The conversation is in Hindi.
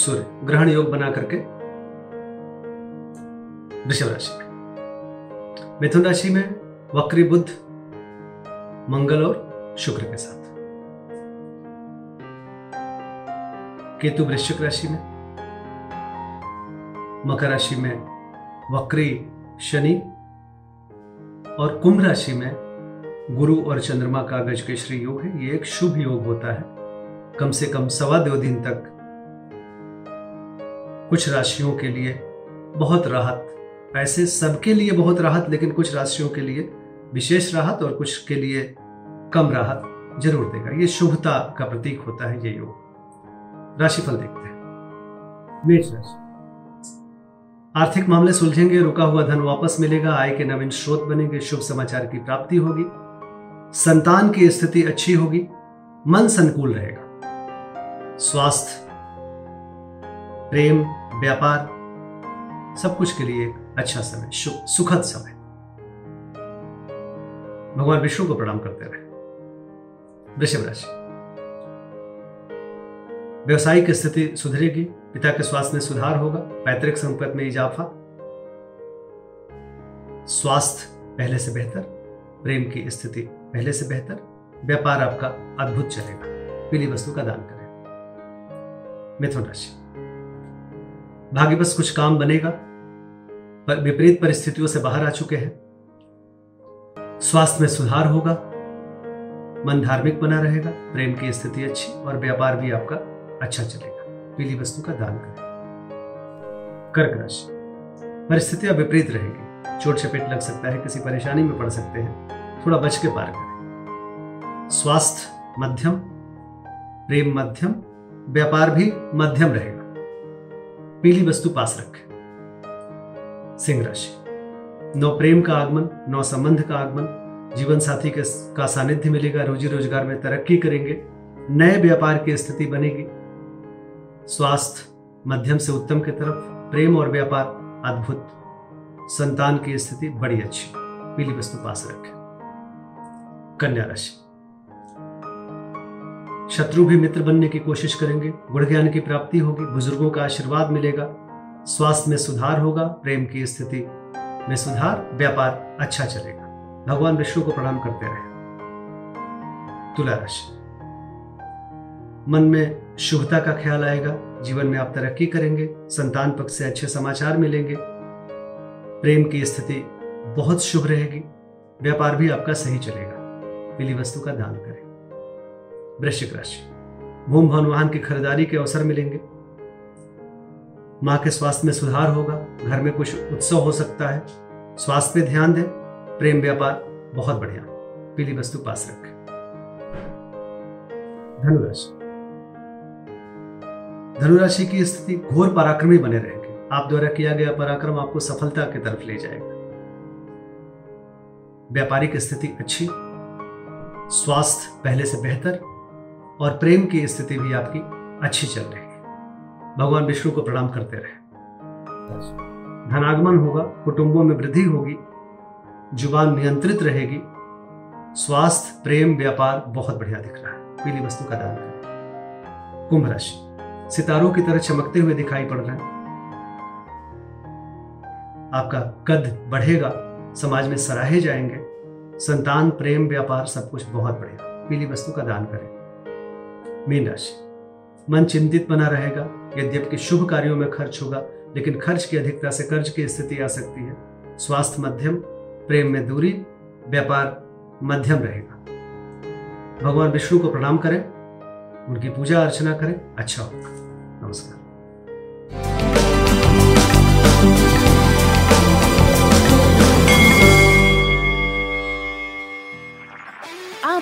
सूर्य ग्रहण योग बना करके वृषभ राशि मिथुन राशि में वक्री बुद्ध मंगल और शुक्र के साथ। केतु वृश्चिक राशि में, मकर राशि में वक्री शनि और कुंभ राशि में गुरु और चंद्रमा का गज केशरी योग है, ये एक शुभ योग होता है। कम से कम सवा दो दिन तक कुछ राशियों के लिए बहुत राहत। ऐसे सबके लिए बहुत राहत, लेकिन कुछ राशियों के लिए विशेष राहत और कुछ के लिए कम राहत ज़रूर देगा। ये शुभता का प्रतीक होता है ये योग। राशिफल देखते हैं। मेष राशि। आर्थिक मामले सुलझेंगे, रुका हुआ धन वापस मिलेगा, आय के नवीन स्रोत बनेंगे, शुभ समाचार की प्राप्ति होगी, संतान की स्थिति अच्छी होगी, मन संकुल रहेगा। स्वास्थ्य प्रेम, व्यापार, सब कुछ के लिए अच्छा समय सुखद समय। भगवान विष्णु को प्रणाम करते रहे। वृषभ राशि। व्यवसायिक स्थिति सुधरेगी, पिता के स्वास्थ्य में सुधार होगा, पैतृक संपत्ति में इजाफा। स्वास्थ्य पहले से बेहतर, प्रेम की स्थिति पहले से बेहतर, व्यापार आपका अद्भुत चलेगा। पीली वस्तु का दान करें। मिथुन राशि। भाग्य बस कुछ काम बनेगा, पर विपरीत परिस्थितियों से बाहर आ चुके हैं। स्वास्थ्य में सुधार होगा, मन धार्मिक बना रहेगा, प्रेम की स्थिति अच्छी और व्यापार भी आपका अच्छा चलेगा। पीली वस्तु का दान करें। कर्क राशि। परिस्थितियाँ विपरीत रहेगी। चोट चपेट लग सकता है, किसी परेशानी में पड़ सकते हैं। थोड़ा बच के पार करें। स्वास्थ्य मध्यम, प्रेम मध्यम, व्यापार भी मध्यम रहेगा। पीली वस्तु पास रखें। सिंह राशि। नौ प्रेम का आगमन, नौ संबंध का आगमन। जीवन साथी के का सानिध्य मिलेगा, रोजी रोज़गार में तरक्की करेंगे, नए व्यापार की स्थिति बनेगी। स्वास्थ्य, मध्यम से उत्तम की तरफ़, प्रेम और व्यापार, अद्भुत। संतान की स्थिति बड़ी अच्छी, पीली वस्तु पास रखें। कन्या राशि। शत्रु भी मित्र बनने की कोशिश करेंगे, गुण ज्ञान की प्राप्ति होगी, बुज़ुर्गों का आशीर्वाद मिलेगा, स्वास्थ्य में सुधार होगा, प्रेम की स्थिति में सुधार, व्यापार अच्छा चलेगा। भगवान विष्णु को प्रणाम करते रहे। तुला राशि। मन में शुभता का ख्याल आएगा, जीवन में आप तरक्की करेंगे, संतान पक्ष से अच्छे समाचार मिलेंगे, प्रेम की स्थिति बहुत शुभ रहेगी, व्यापार भी आपका सही चलेगा। पीली वस्तु का दान करें। वृश्चिक राशि। भूम भवन वाहन की खरीदारी के अवसर मिलेंगे। माँ के स्वास्थ्य में सुधार होगा। घर में कुछ उत्सव हो सकता है। स्वास्थ्य पे ध्यान दें। प्रेम व्यापार बहुत बढ़िया। पीली वस्तु पास रखें। धनुराशि। धनुराशि की स्थिति घोर पराक्रमी बने रहेंगे। आप द्वारा किया गया पराक्रम आपको सफलता की तरफ़ ले जाएगा। व्यापारिक स्थिति अच्छी। स्वास्थ्य पहले से बेहतर। और प्रेम की स्थिति भी आपकी अच्छी चल रही है। भगवान विष्णु को प्रणाम करते रहे। धनागमन होगा, कुटुंबों में वृद्धि होगी, ज़ुबान नियंत्रित रहेगी, स्वास्थ्य, प्रेम, व्यापार बहुत बढ़िया दिख रहा है। पीली वस्तु का दान करें। कुंभ राशि। सितारों की तरह चमकते हुए दिखाई पड़ रहे हैं। आपका कद बढ़ेगा, समाज में सराहे जाएँगे, संतान, प्रेम, व्यापार सब कुछ बहुत बढ़ेगा पीली वस्तु का दान करें। मीन राशि मन चिंतित बना रहेगा, यद्यपि शुभ कार्यों में खर्च होगा, लेकिन खर्च की अधिकता से कर्ज की स्थिति आ सकती है। स्वास्थ्य मध्यम, प्रेम में दूरी, व्यापार मध्यम रहेगा। भगवान विष्णु को प्रणाम करें, उनकी पूजा अर्चना करें अच्छा होगा। नमस्कार।